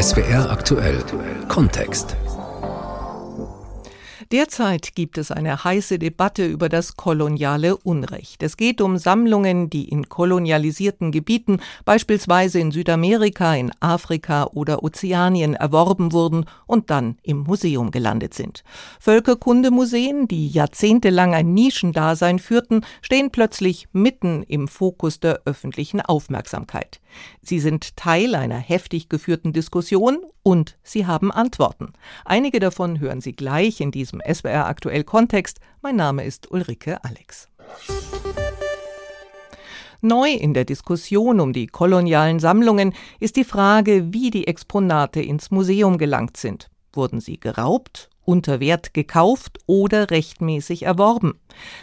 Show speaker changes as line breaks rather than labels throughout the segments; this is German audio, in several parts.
SWR aktuell Kontext.
Derzeit gibt es eine heiße Debatte über das koloniale Unrecht. Es geht um Sammlungen, die in kolonialisierten Gebieten, beispielsweise in Südamerika, in Afrika oder Ozeanien, erworben wurden und dann im Museum gelandet sind. Völkerkundemuseen, die jahrzehntelang ein Nischendasein führten, stehen plötzlich mitten im Fokus der öffentlichen Aufmerksamkeit. Sie sind Teil einer heftig geführten Diskussion und sie haben Antworten. Einige davon hören Sie gleich in diesem SWR aktuell Kontext. Mein Name ist Ulrike Alex. Neu in der Diskussion um die kolonialen Sammlungen ist die Frage, wie die Exponate ins Museum gelangt sind. Wurden sie geraubt unter Wert gekauft oder rechtmäßig erworben.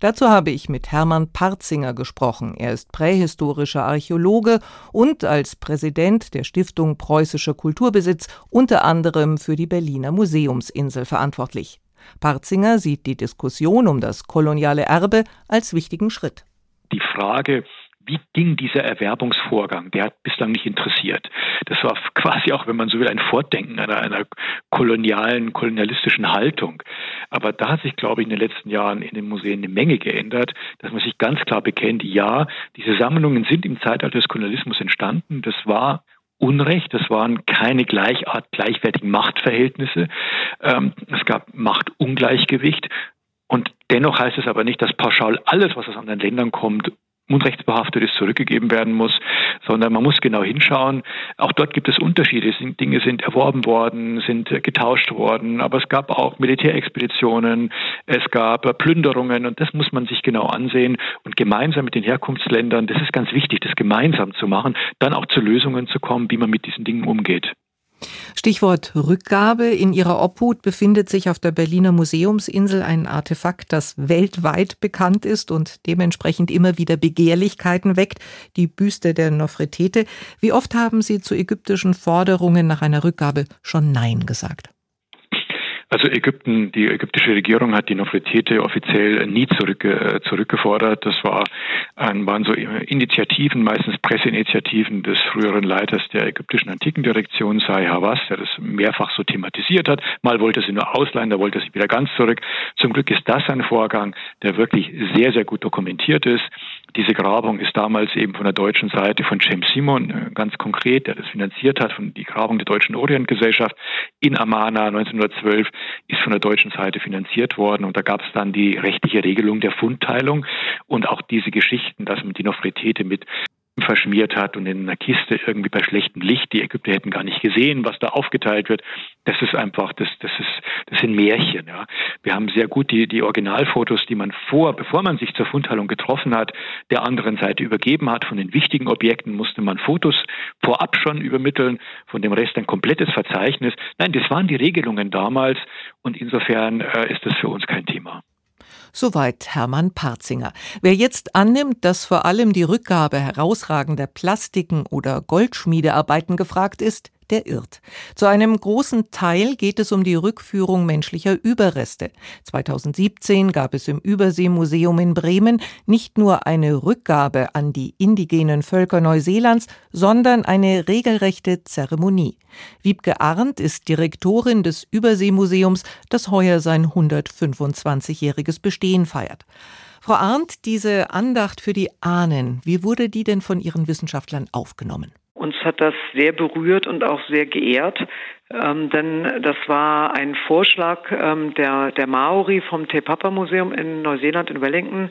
Dazu habe ich mit Hermann Parzinger gesprochen. Er ist prähistorischer Archäologe und als Präsident der Stiftung Preußischer Kulturbesitz unter anderem für die Berliner Museumsinsel verantwortlich. Parzinger sieht die Diskussion um das koloniale Erbe als wichtigen Schritt.
Die Frage, wie ging dieser Erwerbungsvorgang? Der hat bislang nicht interessiert. Das war quasi auch, wenn man so will, ein Fortdenken einer, einer kolonialen, kolonialistischen Haltung. Aber da hat sich, glaube ich, in den letzten Jahren in den Museen eine Menge geändert, dass man sich ganz klar bekennt, ja, diese Sammlungen sind im Zeitalter des Kolonialismus entstanden. Das war Unrecht, das waren keine gleichart, gleichwertigen Machtverhältnisse. Ähm, es gab Machtungleichgewicht. Und dennoch heißt es aber nicht, dass pauschal alles, was aus anderen Ländern kommt, unrechtsbehaftet ist, zurückgegeben werden muss, sondern man muss genau hinschauen. Auch dort gibt es Unterschiede. Dinge sind erworben worden, sind getauscht worden, aber es gab auch Militärexpeditionen, es gab Plünderungen und das muss man sich genau ansehen und gemeinsam mit den Herkunftsländern, das ist ganz wichtig, das gemeinsam zu machen, dann auch zu Lösungen zu kommen, wie man mit diesen Dingen umgeht.
Stichwort Rückgabe. In ihrer Obhut befindet sich auf der Berliner Museumsinsel ein Artefakt, das weltweit bekannt ist und dementsprechend immer wieder Begehrlichkeiten weckt, die Büste der Nofretete. Wie oft haben Sie zu ägyptischen Forderungen nach einer Rückgabe schon Nein gesagt?
Also Ägypten, die ägyptische Regierung hat die Nofretete offiziell nie zurück, äh, zurückgefordert. Das war, waren so Initiativen, meistens Presseinitiativen des früheren Leiters der ägyptischen Antikendirektion, Sai Hawass, der das mehrfach so thematisiert hat. Mal wollte sie nur ausleihen, da wollte sie wieder ganz zurück. Zum Glück ist das ein Vorgang, der wirklich sehr, sehr gut dokumentiert ist. Diese Grabung ist damals eben von der deutschen Seite von Cem Simon äh, ganz konkret, der das finanziert hat, von die Grabung der Deutschen Orientgesellschaft in Amana 1912 ist von der deutschen Seite finanziert worden. Und da gab es dann die rechtliche Regelung der Fundteilung und auch diese Geschichten, dass man die Nofretete mit verschmiert hat und in einer Kiste irgendwie bei schlechtem Licht. Die Ägypter hätten gar nicht gesehen, was da aufgeteilt wird. Das ist einfach, das, das ist, das sind Märchen, ja. Wir haben sehr gut die, die Originalfotos, die man vor, bevor man sich zur Fundteilung getroffen hat, der anderen Seite übergeben hat. Von den wichtigen Objekten musste man Fotos vorab schon übermitteln, von dem Rest ein komplettes Verzeichnis. Nein, das waren die Regelungen damals und insofern äh, ist das für uns kein Thema.
Soweit Hermann Parzinger. Wer jetzt annimmt, dass vor allem die Rückgabe herausragender Plastiken oder Goldschmiedearbeiten gefragt ist, der irrt. Zu einem großen Teil geht es um die Rückführung menschlicher Überreste. 2017 gab es im Überseemuseum in Bremen nicht nur eine Rückgabe an die indigenen Völker Neuseelands, sondern eine regelrechte Zeremonie. Wiebke Arndt ist Direktorin des Überseemuseums, das heuer sein 125-jähriges Bestehen feiert. Frau Arndt, diese Andacht für die Ahnen, wie wurde die denn von Ihren Wissenschaftlern aufgenommen?
Uns hat das sehr berührt und auch sehr geehrt, ähm, denn das war ein Vorschlag ähm, der, der Maori vom Te Papa Museum in Neuseeland in Wellington,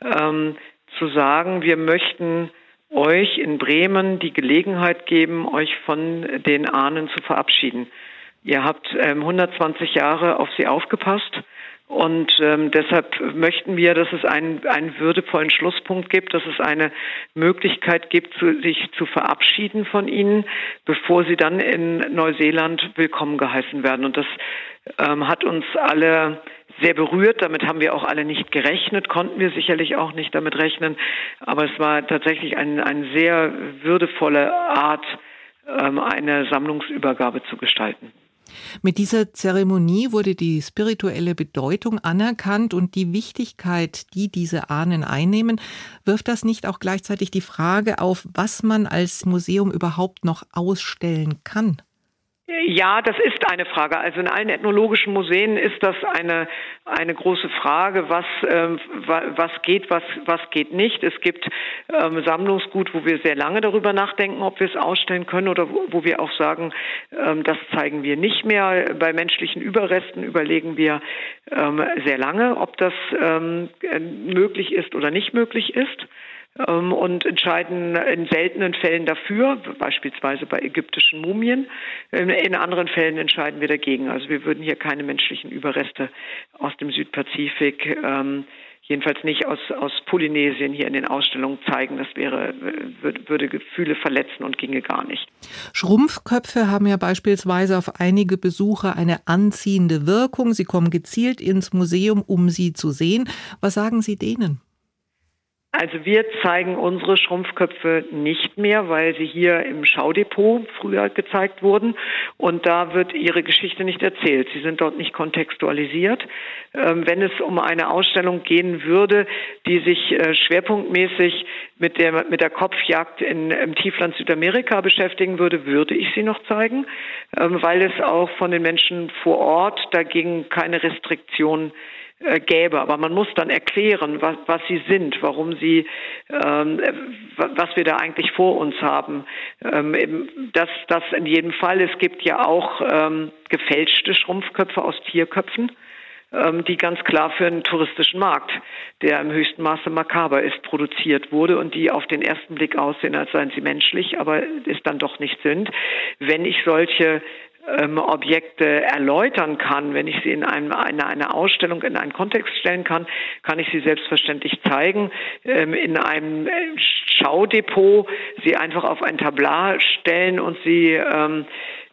ähm, zu sagen, wir möchten euch in Bremen die Gelegenheit geben, euch von den Ahnen zu verabschieden. Ihr habt ähm, 120 Jahre auf sie aufgepasst und ähm, deshalb möchten wir, dass es einen, einen würdevollen Schlusspunkt gibt, dass es eine Möglichkeit gibt, zu, sich zu verabschieden von ihnen, bevor sie dann in Neuseeland willkommen geheißen werden. Und das ähm, hat uns alle sehr berührt. Damit haben wir auch alle nicht gerechnet, konnten wir sicherlich auch nicht damit rechnen. Aber es war tatsächlich ein, eine sehr würdevolle Art, ähm, eine Sammlungsübergabe zu gestalten.
Mit dieser Zeremonie wurde die spirituelle Bedeutung anerkannt und die Wichtigkeit, die diese Ahnen einnehmen, wirft das nicht auch gleichzeitig die Frage auf, was man als Museum überhaupt noch ausstellen kann?
Ja, das ist eine Frage. Also in allen ethnologischen Museen ist das eine, eine große Frage, was, ähm, was geht, was, was geht nicht. Es gibt ähm, Sammlungsgut, wo wir sehr lange darüber nachdenken, ob wir es ausstellen können oder wo, wo wir auch sagen, ähm, das zeigen wir nicht mehr. Bei menschlichen Überresten überlegen wir ähm, sehr lange, ob das ähm, möglich ist oder nicht möglich ist. Ähm, und entscheiden in seltenen Fällen dafür, beispielsweise bei ägyptischen Mumien. In anderen Fällen entscheiden wir dagegen. Also wir würden hier keine menschlichen Überreste aus dem Südpazifik ähm, jedenfalls nicht aus, aus Polynesien hier in den Ausstellungen zeigen. Das wäre, würde Gefühle verletzen und ginge gar nicht.
Schrumpfköpfe haben ja beispielsweise auf einige Besucher eine anziehende Wirkung. Sie kommen gezielt ins Museum, um sie zu sehen. Was sagen Sie denen?
Also wir zeigen unsere Schrumpfköpfe nicht mehr, weil sie hier im Schaudepot früher gezeigt wurden und da wird ihre Geschichte nicht erzählt. Sie sind dort nicht kontextualisiert. Ähm, wenn es um eine Ausstellung gehen würde, die sich äh, schwerpunktmäßig mit der, mit der Kopfjagd in, im Tiefland Südamerika beschäftigen würde, würde ich sie noch zeigen, ähm, weil es auch von den Menschen vor Ort dagegen keine Restriktion äh, gäbe. Aber man muss dann erklären, was, was sie sind, warum sie, ähm, was wir da eigentlich vor uns haben. Ähm, das, das in jedem Fall. Es gibt ja auch ähm, gefälschte Schrumpfköpfe aus Tierköpfen ähm, die ganz klar für einen touristischen Markt, der im höchsten Maße makaber ist, produziert wurde und die auf den ersten Blick aussehen, als seien sie menschlich, aber es dann doch nicht sind. Wenn ich solche ähm, Objekte erläutern kann, wenn ich sie in einem, eine, eine Ausstellung in einen Kontext stellen kann, kann ich sie selbstverständlich zeigen. Ähm, in einem äh, Schaudepot sie einfach auf ein Tablar stellen und sie ähm,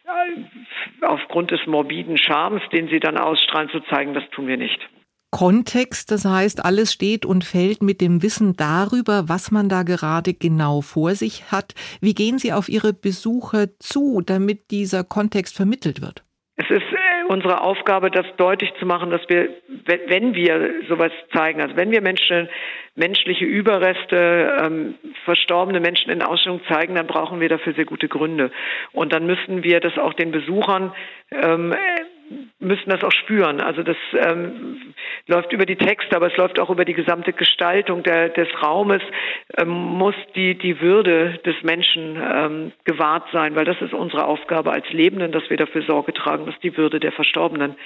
äh, aufgrund des morbiden Charmes, den sie dann ausstrahlen, zu zeigen, das tun wir nicht.
Kontext, das heißt, alles steht und fällt mit dem Wissen darüber, was man da gerade genau vor sich hat. Wie gehen Sie auf Ihre Besucher zu, damit dieser Kontext vermittelt wird?
Es ist äh, unsere Aufgabe, das deutlich zu machen, dass wir, wenn wir sowas zeigen, also wenn wir Menschen, menschliche Überreste, ähm, verstorbene Menschen in Ausstellungen zeigen, dann brauchen wir dafür sehr gute Gründe. Und dann müssen wir das auch den Besuchern ähm, müssen das auch spüren. Also das ähm, läuft über die Texte, aber es läuft auch über die gesamte Gestaltung der, des Raumes. Ähm, muss die, die Würde des Menschen ähm, gewahrt sein, weil das ist unsere Aufgabe als Lebenden, dass wir dafür Sorge tragen, dass die Würde der Verstorbenen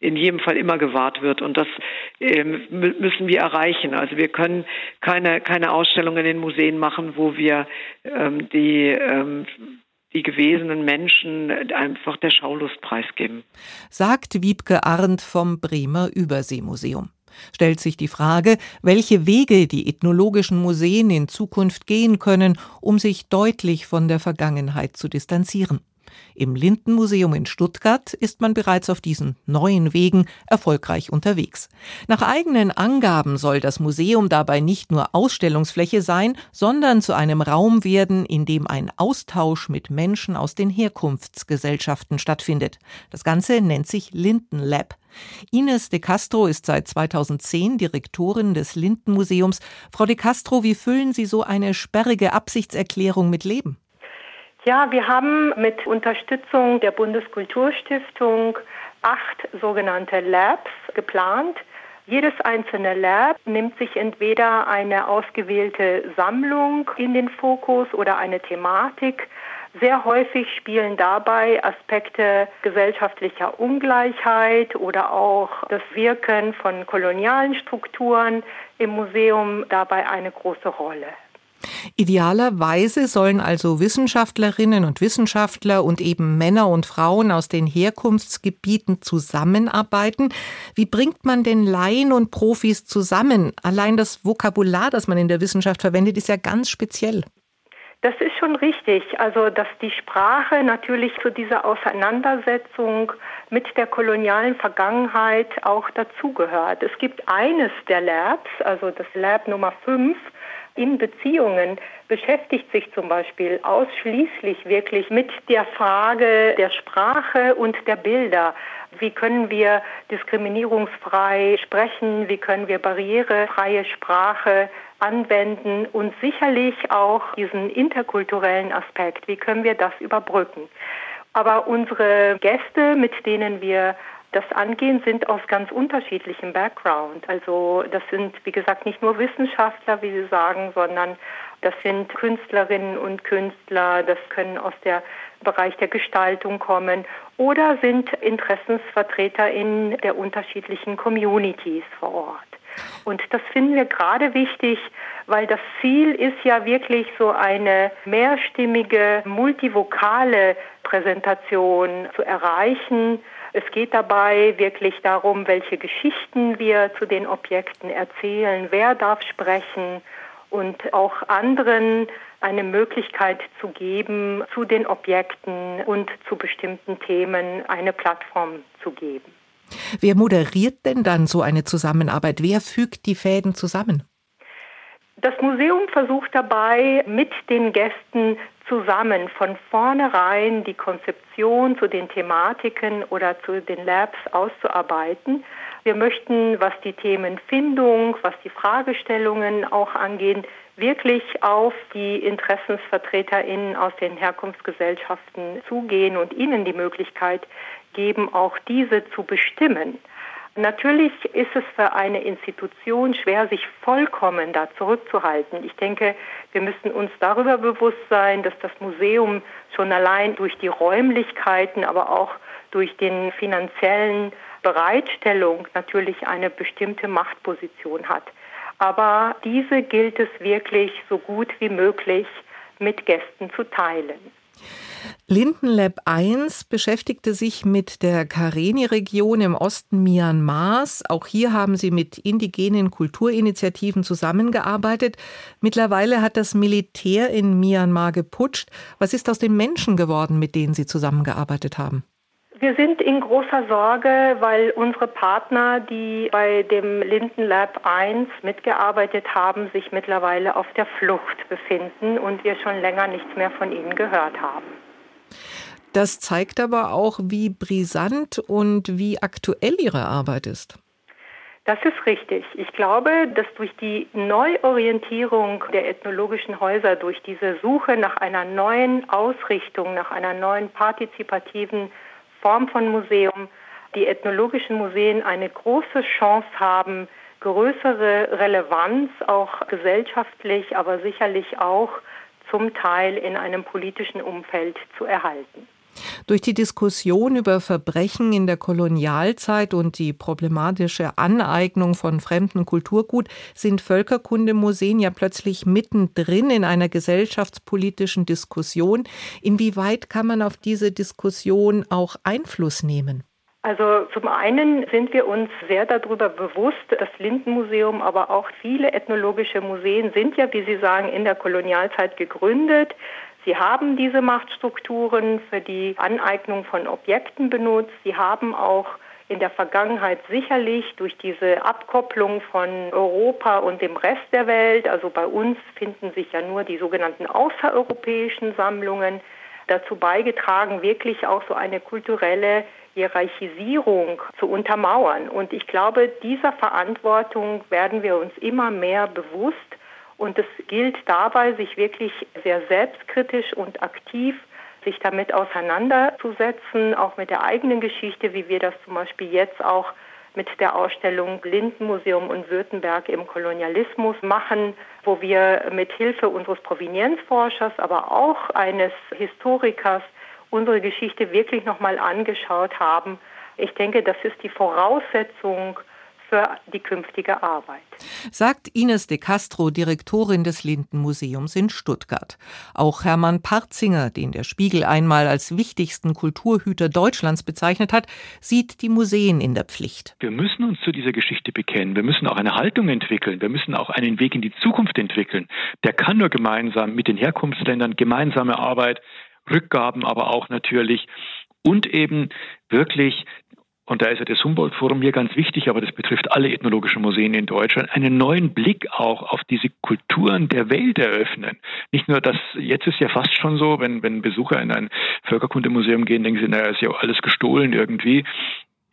in jedem Fall immer gewahrt wird. Und das ähm, müssen wir erreichen. Also wir können keine, keine Ausstellung in den Museen machen, wo wir ähm, die ähm, die gewesenen Menschen einfach der Schaulust preisgeben.
Sagt Wiebke Arndt vom Bremer Überseemuseum. Stellt sich die Frage, welche Wege die ethnologischen Museen in Zukunft gehen können, um sich deutlich von der Vergangenheit zu distanzieren. Im Lindenmuseum in Stuttgart ist man bereits auf diesen neuen Wegen erfolgreich unterwegs. Nach eigenen Angaben soll das Museum dabei nicht nur Ausstellungsfläche sein, sondern zu einem Raum werden, in dem ein Austausch mit Menschen aus den Herkunftsgesellschaften stattfindet. Das Ganze nennt sich Linden Lab. Ines de Castro ist seit 2010 Direktorin des Lindenmuseums. Frau de Castro, wie füllen Sie so eine sperrige Absichtserklärung mit Leben?
Ja, wir haben mit Unterstützung der Bundeskulturstiftung acht sogenannte Labs geplant. Jedes einzelne Lab nimmt sich entweder eine ausgewählte Sammlung in den Fokus oder eine Thematik. Sehr häufig spielen dabei Aspekte gesellschaftlicher Ungleichheit oder auch das Wirken von kolonialen Strukturen im Museum dabei eine große Rolle.
Idealerweise sollen also Wissenschaftlerinnen und Wissenschaftler und eben Männer und Frauen aus den Herkunftsgebieten zusammenarbeiten. Wie bringt man denn Laien und Profis zusammen? Allein das Vokabular, das man in der Wissenschaft verwendet, ist ja ganz speziell.
Das ist schon richtig. Also, dass die Sprache natürlich zu dieser Auseinandersetzung mit der kolonialen Vergangenheit auch dazugehört. Es gibt eines der Labs, also das Lab Nummer 5, in Beziehungen beschäftigt sich zum Beispiel ausschließlich wirklich mit der Frage der Sprache und der Bilder. Wie können wir diskriminierungsfrei sprechen? Wie können wir barrierefreie Sprache anwenden? Und sicherlich auch diesen interkulturellen Aspekt. Wie können wir das überbrücken? Aber unsere Gäste, mit denen wir das angehen, sind aus ganz unterschiedlichem Background. Also das sind, wie gesagt, nicht nur Wissenschaftler, wie Sie sagen, sondern das sind Künstlerinnen und Künstler, das können aus der Bereich der Gestaltung kommen oder sind Interessensvertreter in der unterschiedlichen Communities vor Ort. Und das finden wir gerade wichtig, weil das Ziel ist ja wirklich so eine mehrstimmige, multivokale Präsentation zu erreichen, es geht dabei wirklich darum, welche Geschichten wir zu den Objekten erzählen, wer darf sprechen und auch anderen eine Möglichkeit zu geben, zu den Objekten und zu bestimmten Themen eine Plattform zu geben.
Wer moderiert denn dann so eine Zusammenarbeit? Wer fügt die Fäden zusammen?
Das Museum versucht dabei, mit den Gästen zusammen von vornherein die Konzeption zu den Thematiken oder zu den Labs auszuarbeiten. Wir möchten, was die Themenfindung, was die Fragestellungen auch angehen, wirklich auf die InteressensvertreterInnen aus den Herkunftsgesellschaften zugehen und ihnen die Möglichkeit geben, auch diese zu bestimmen. Natürlich ist es für eine Institution schwer, sich vollkommen da zurückzuhalten. Ich denke, wir müssen uns darüber bewusst sein, dass das Museum schon allein durch die Räumlichkeiten, aber auch durch den finanziellen Bereitstellung natürlich eine bestimmte Machtposition hat. Aber diese gilt es wirklich so gut wie möglich mit Gästen zu teilen.
Lindenlab 1 beschäftigte sich mit der Kareni-Region im Osten Myanmars. Auch hier haben sie mit indigenen Kulturinitiativen zusammengearbeitet. Mittlerweile hat das Militär in Myanmar geputscht. Was ist aus den Menschen geworden, mit denen Sie zusammengearbeitet haben?
Wir sind in großer Sorge, weil unsere Partner, die bei dem Linden Lab 1 mitgearbeitet haben, sich mittlerweile auf der Flucht befinden und wir schon länger nichts mehr von ihnen gehört haben.
Das zeigt aber auch, wie brisant und wie aktuell Ihre Arbeit ist.
Das ist richtig. Ich glaube, dass durch die Neuorientierung der ethnologischen Häuser, durch diese Suche nach einer neuen Ausrichtung, nach einer neuen partizipativen Form von Museum, die ethnologischen Museen eine große Chance haben, größere Relevanz auch gesellschaftlich, aber sicherlich auch zum Teil in einem politischen Umfeld zu erhalten.
Durch die Diskussion über Verbrechen in der Kolonialzeit und die problematische Aneignung von fremdem Kulturgut sind Völkerkundemuseen ja plötzlich mittendrin in einer gesellschaftspolitischen Diskussion. Inwieweit kann man auf diese Diskussion auch Einfluss nehmen?
Also zum einen sind wir uns sehr darüber bewusst, das Lindenmuseum, aber auch viele ethnologische Museen sind ja, wie Sie sagen, in der Kolonialzeit gegründet. Sie haben diese Machtstrukturen für die Aneignung von Objekten benutzt. Sie haben auch in der Vergangenheit sicherlich durch diese Abkopplung von Europa und dem Rest der Welt, also bei uns finden sich ja nur die sogenannten außereuropäischen Sammlungen, dazu beigetragen, wirklich auch so eine kulturelle Hierarchisierung zu untermauern. Und ich glaube, dieser Verantwortung werden wir uns immer mehr bewusst. Und es gilt dabei, sich wirklich sehr selbstkritisch und aktiv sich damit auseinanderzusetzen, auch mit der eigenen Geschichte, wie wir das zum Beispiel jetzt auch mit der Ausstellung Lindenmuseum und Württemberg im Kolonialismus machen, wo wir mit Hilfe unseres Provenienzforschers, aber auch eines Historikers unsere Geschichte wirklich nochmal angeschaut haben. Ich denke, das ist die Voraussetzung für die künftige Arbeit.
Sagt Ines de Castro, Direktorin des Lindenmuseums in Stuttgart. Auch Hermann Parzinger, den der Spiegel einmal als wichtigsten Kulturhüter Deutschlands bezeichnet hat, sieht die Museen in der Pflicht.
Wir müssen uns zu dieser Geschichte bekennen. Wir müssen auch eine Haltung entwickeln. Wir müssen auch einen Weg in die Zukunft entwickeln. Der kann nur gemeinsam mit den Herkunftsländern gemeinsame Arbeit, Rückgaben aber auch natürlich und eben wirklich und da ist ja das Humboldt-Forum hier ganz wichtig, aber das betrifft alle ethnologischen Museen in Deutschland, einen neuen Blick auch auf diese Kulturen der Welt eröffnen. Nicht nur das, jetzt ist ja fast schon so, wenn, wenn Besucher in ein Völkerkundemuseum gehen, denken sie, naja, ist ja alles gestohlen irgendwie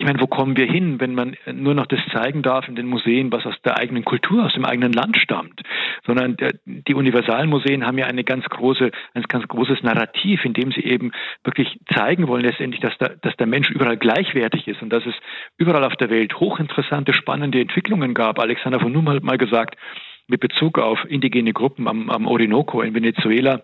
ich meine, wo kommen wir hin, wenn man nur noch das zeigen darf in den Museen, was aus der eigenen Kultur, aus dem eigenen Land stammt? Sondern der, die Universalmuseen haben ja eine ganz große, ein ganz großes Narrativ, in dem sie eben wirklich zeigen wollen letztendlich, dass der, dass der Mensch überall gleichwertig ist und dass es überall auf der Welt hochinteressante, spannende Entwicklungen gab. Alexander von Num hat mal gesagt, mit Bezug auf indigene Gruppen am, am Orinoco in Venezuela,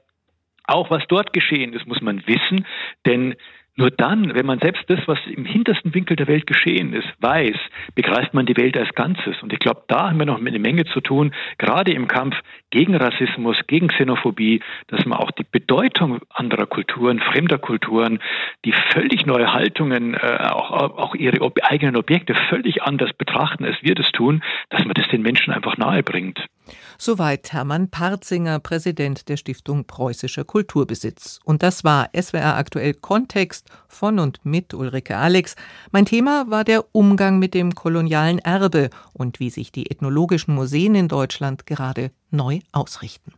auch was dort geschehen ist, muss man wissen, denn nur dann, wenn man selbst das, was im hintersten Winkel der Welt geschehen ist, weiß, begreift man die Welt als Ganzes. Und ich glaube, da haben wir noch eine Menge zu tun, gerade im Kampf gegen Rassismus, gegen Xenophobie, dass man auch die Bedeutung anderer Kulturen, fremder Kulturen, die völlig neue Haltungen, äh, auch, auch ihre ob eigenen Objekte völlig anders betrachten, als wir das tun, dass man das den Menschen einfach nahe bringt.
Soweit Hermann Parzinger, Präsident der Stiftung Preußischer Kulturbesitz. Und das war SWR aktuell Kontext von und mit Ulrike Alex. Mein Thema war der Umgang mit dem kolonialen Erbe und wie sich die ethnologischen Museen in Deutschland gerade neu ausrichten.